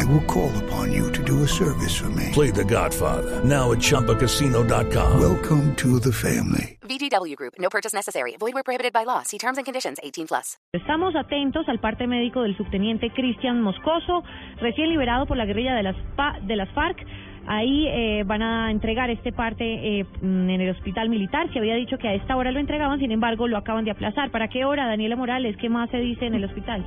I will call upon you to do a service for me. Play The Godfather now at ChumbaCasino.com. Welcome to the family. VGW Group. No purchase necessary. Void where prohibited by law. See terms and conditions. 18 plus. Estamos atentos al parte médico del subteniente Cristian Moscoso, recién liberado por la guerrilla de las, pa- de las FARC. Ahí eh, van a entregar este parte eh, mm, en el hospital militar. Se había dicho que a esta hora lo entregaban, sin embargo, lo acaban de aplazar. ¿Para qué hora, Daniela Morales? ¿Qué más se dice en el hospital?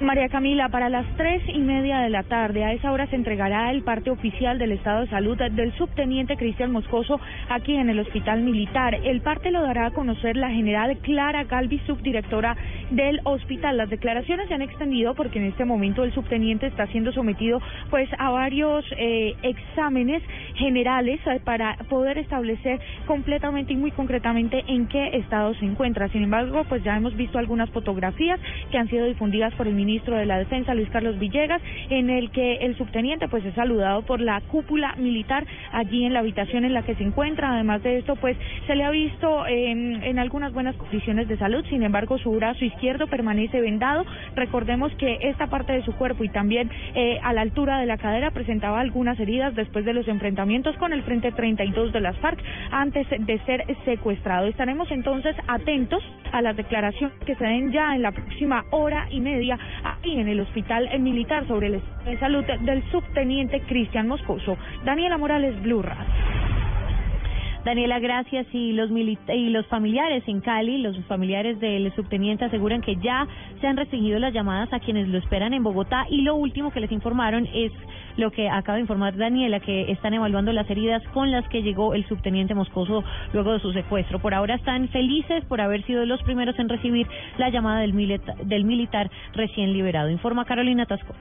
María Camila, para las tres y media de la tarde, a esa hora se entregará el parte oficial del estado de salud del subteniente Cristian Moscoso aquí en el hospital militar. El parte lo dará a conocer la general Clara Galvi, subdirectora del hospital. Las declaraciones se han extendido porque en este momento el subteniente está siendo sometido pues a varios eh, exámenes generales eh, para poder establecer completamente y muy concretamente en qué estado se encuentra. Sin embargo, pues ya hemos visto algunas fotografías que han sido difundidas por el ministro de la Defensa, Luis Carlos Villegas, en el que el subteniente pues es saludado por la cúpula militar allí en la habitación en la que se encuentra. Además de esto, pues se le ha visto en, algunas buenas condiciones de salud. Sin embargo, su brazo permanece vendado. Recordemos que esta parte de su cuerpo y también eh, a la altura de la cadera presentaba algunas heridas después de los enfrentamientos con el Frente 32 de las FARC antes de ser secuestrado. Estaremos entonces atentos a las declaraciones que se den ya en la próxima hora y media aquí en el Hospital Militar sobre el estado de salud del subteniente Cristian Moscoso. Daniela Morales, Blue Radio. Daniela, gracias. Y los, y los familiares en Cali, los familiares del subteniente aseguran que ya se han restringido las llamadas a quienes lo esperan en Bogotá y lo último que les informaron es lo que acaba de informar Daniela, que están evaluando las heridas con las que llegó el subteniente Moscoso luego de su secuestro. Por ahora están felices por haber sido los primeros en recibir la llamada del, milita- del militar recién liberado. Informa Carolina Tasco.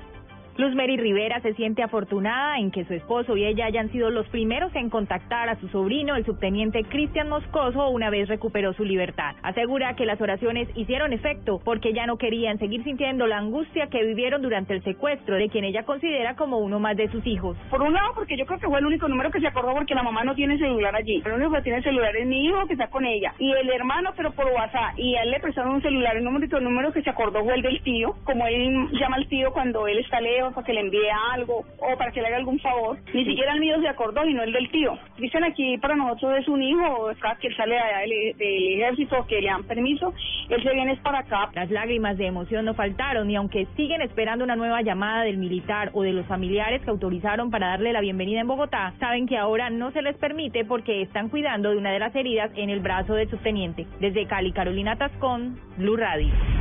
Luz Mary Rivera se siente afortunada en que su esposo y ella hayan sido los primeros en contactar a su sobrino, el subteniente Cristian Moscoso, una vez recuperó su libertad. Asegura que las oraciones hicieron efecto porque ya no querían seguir sintiendo la angustia que vivieron durante el secuestro de quien ella considera como uno más de sus hijos. Por un lado, porque yo creo que fue el único número que se acordó porque la mamá no tiene celular allí. El único que tiene celular es mi hijo que está con ella. Y el hermano, pero por WhatsApp. Y a él le prestaron un celular. El el número que se acordó fue el del tío. Como él llama al tío cuando él está lejos para que le envíe algo o para que le haga algún favor. Ni siquiera el mío se acordó y no el del tío. Dicen aquí para nosotros es un hijo. Cada que sale del, del ejército que le dan permiso, él se viene para acá. Las lágrimas de emoción no faltaron y aunque siguen esperando una nueva llamada del militar o de los familiares que autorizaron para darle la bienvenida en Bogotá, saben que ahora no se les permite porque están cuidando de una de las heridas en el brazo del subteniente. Desde Cali, Carolina Tascón, Blue Radio.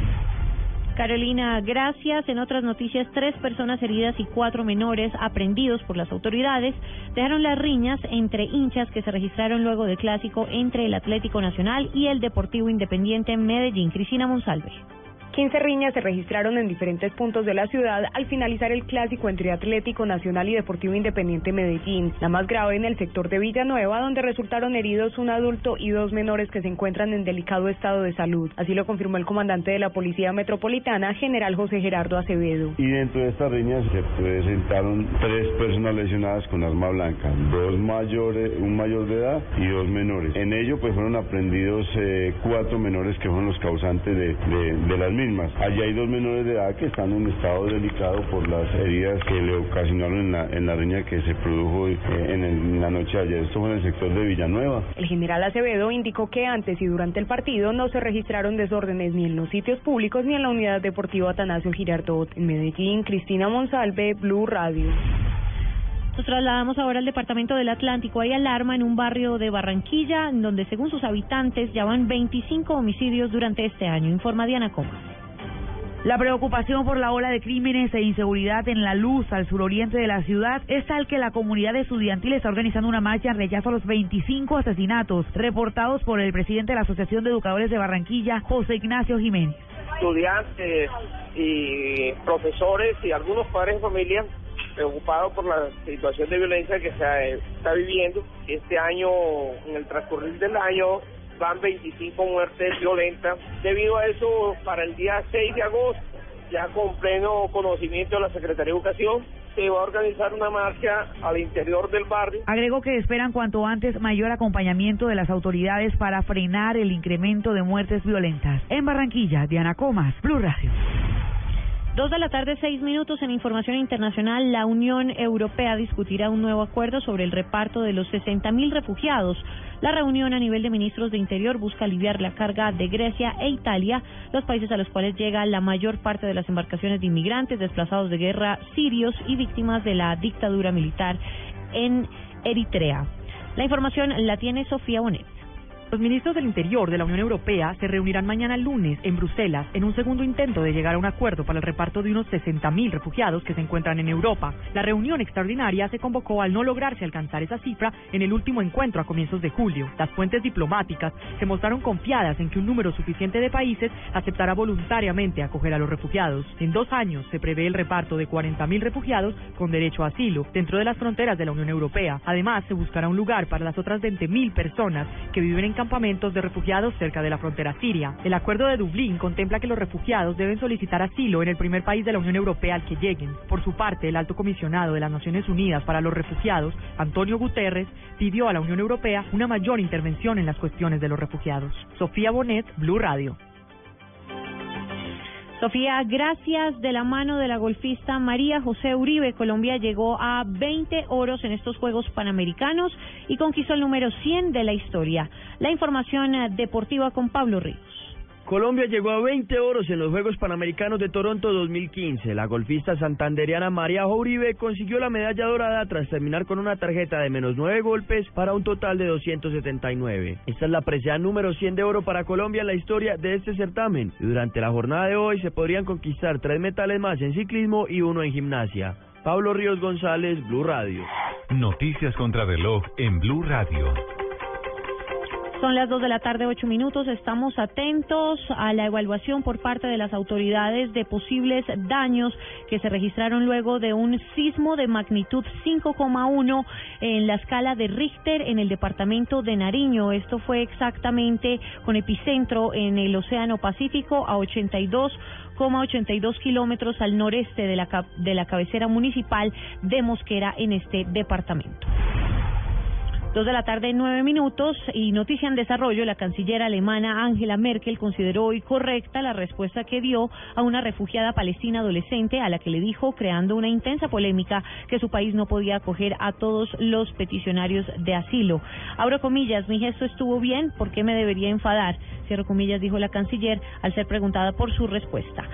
Carolina, gracias. En otras noticias, tres personas heridas y cuatro menores aprendidos por las autoridades dejaron las riñas entre hinchas que se registraron luego del clásico entre el Atlético Nacional y el Deportivo Independiente Medellín. Cristina Monsalve. 15 riñas se registraron en diferentes puntos de la ciudad al finalizar el clásico entre Atlético Nacional y Deportivo Independiente Medellín, la más grave en el sector de Villanueva, donde resultaron heridos un adulto y dos menores que se encuentran en delicado estado de salud. Así lo confirmó el comandante de la Policía Metropolitana, general José Gerardo Acevedo. Y dentro de estas riñas se presentaron tres personas lesionadas con arma blanca, dos mayores, un mayor de edad y dos menores. En ello pues fueron aprendidos eh, cuatro menores que fueron los causantes de, de, las mismas. Allí hay dos menores de edad que están en estado delicado por las heridas que le ocasionaron en la, en la riña que se produjo eh, en, el- en la noche de ayer. Esto fue en el sector de Villanueva. El general Acevedo indicó que antes y durante el partido no se registraron desórdenes ni en los sitios públicos ni en la unidad deportiva Atanasio Girardot. En Medellín, Cristina Monsalve, Blue Radio. Nos trasladamos ahora al departamento del Atlántico. Hay alarma en un barrio de Barranquilla, en donde según sus habitantes ya van 25 homicidios durante este año, informa Diana Comas. La preocupación por la ola de crímenes e inseguridad en la luz al suroriente de la ciudad es tal que la comunidad estudiantil está organizando una marcha en rechazo a los 25 asesinatos reportados por el presidente de la Asociación de Educadores de Barranquilla, José Ignacio Jiménez. estudiantes y profesores y algunos padres de familia preocupados por la situación de violencia que se está viviendo. Este año, en el transcurrir del año, van 25 muertes violentas. Debido a eso, para el día 6 de agosto, ya con pleno conocimiento de la Secretaría de Educación, se va a organizar una marcha al interior del barrio. Agregó que esperan cuanto antes mayor acompañamiento de las autoridades para frenar el incremento de muertes violentas. En Barranquilla, Diana Comas, Blue Radio. Dos de la tarde, seis minutos en información internacional. La Unión Europea discutirá un nuevo acuerdo sobre el reparto de los 60.000 refugiados. La reunión a nivel de ministros de Interior busca aliviar la carga de Grecia e Italia, los países a los cuales llega la mayor parte de las embarcaciones de inmigrantes desplazados de guerra sirios y víctimas de la dictadura militar en Eritrea. La información la tiene Sofía Bonet. Los ministros del Interior de la Unión Europea se reunirán mañana lunes en Bruselas en un segundo intento de llegar a un acuerdo para el reparto de unos 60.000 refugiados que se encuentran en Europa. La reunión extraordinaria se convocó al no lograrse alcanzar esa cifra en el último encuentro a comienzos de julio. Las fuentes diplomáticas se mostraron confiadas en que un número suficiente de países aceptará voluntariamente acoger a los refugiados. En dos años se prevé el reparto de 40.000 refugiados con derecho a asilo dentro de las fronteras de la Unión Europea. Además, se buscará un lugar para las otras 20.000 personas que viven en campamentos de refugiados cerca de la frontera siria. El acuerdo de Dublín contempla que los refugiados deben solicitar asilo en el primer país de la Unión Europea al que lleguen. Por su parte, el alto comisionado de las Naciones Unidas para los Refugiados, Antonio Guterres, pidió a la Unión Europea una mayor intervención en las cuestiones de los refugiados. Sofía Bonet, Blue Radio. Sofía, gracias de la mano de la golfista María José Uribe, Colombia llegó a 20 oros en estos Juegos Panamericanos y conquistó el número 100 de la historia. La información deportiva con Pablo Ríos. Colombia llegó a 20 oros en los Juegos Panamericanos de Toronto 2015. La golfista santanderiana María Uribe consiguió la medalla dorada tras terminar con una tarjeta de menos 9 golpes para un total de 279. Esta es la presea número 100 de oro para Colombia en la historia de este certamen. Durante la jornada de hoy se podrían conquistar tres metales más en ciclismo y uno en gimnasia. Pablo Ríos González, Blue Radio. Noticias contra reloj en Blue Radio. Son las dos de la tarde, ocho minutos. Estamos atentos a la evaluación por parte de las autoridades de posibles daños que se registraron luego de un sismo de magnitud 5,1 en la escala de Richter en el departamento de Nariño. Esto fue exactamente con epicentro en el Océano Pacífico a 82,82 kilómetros al noreste de la, de la cabecera municipal de Mosquera en este departamento. Dos de la tarde, nueve minutos y noticia en desarrollo. La canciller alemana Angela Merkel consideró hoy correcta la respuesta que dio a una refugiada palestina adolescente a la que le dijo, creando una intensa polémica, que su país no podía acoger a todos los peticionarios de asilo. Abro comillas, mi gesto estuvo bien, ¿por qué me debería enfadar? Cierro comillas, dijo la canciller al ser preguntada por su respuesta.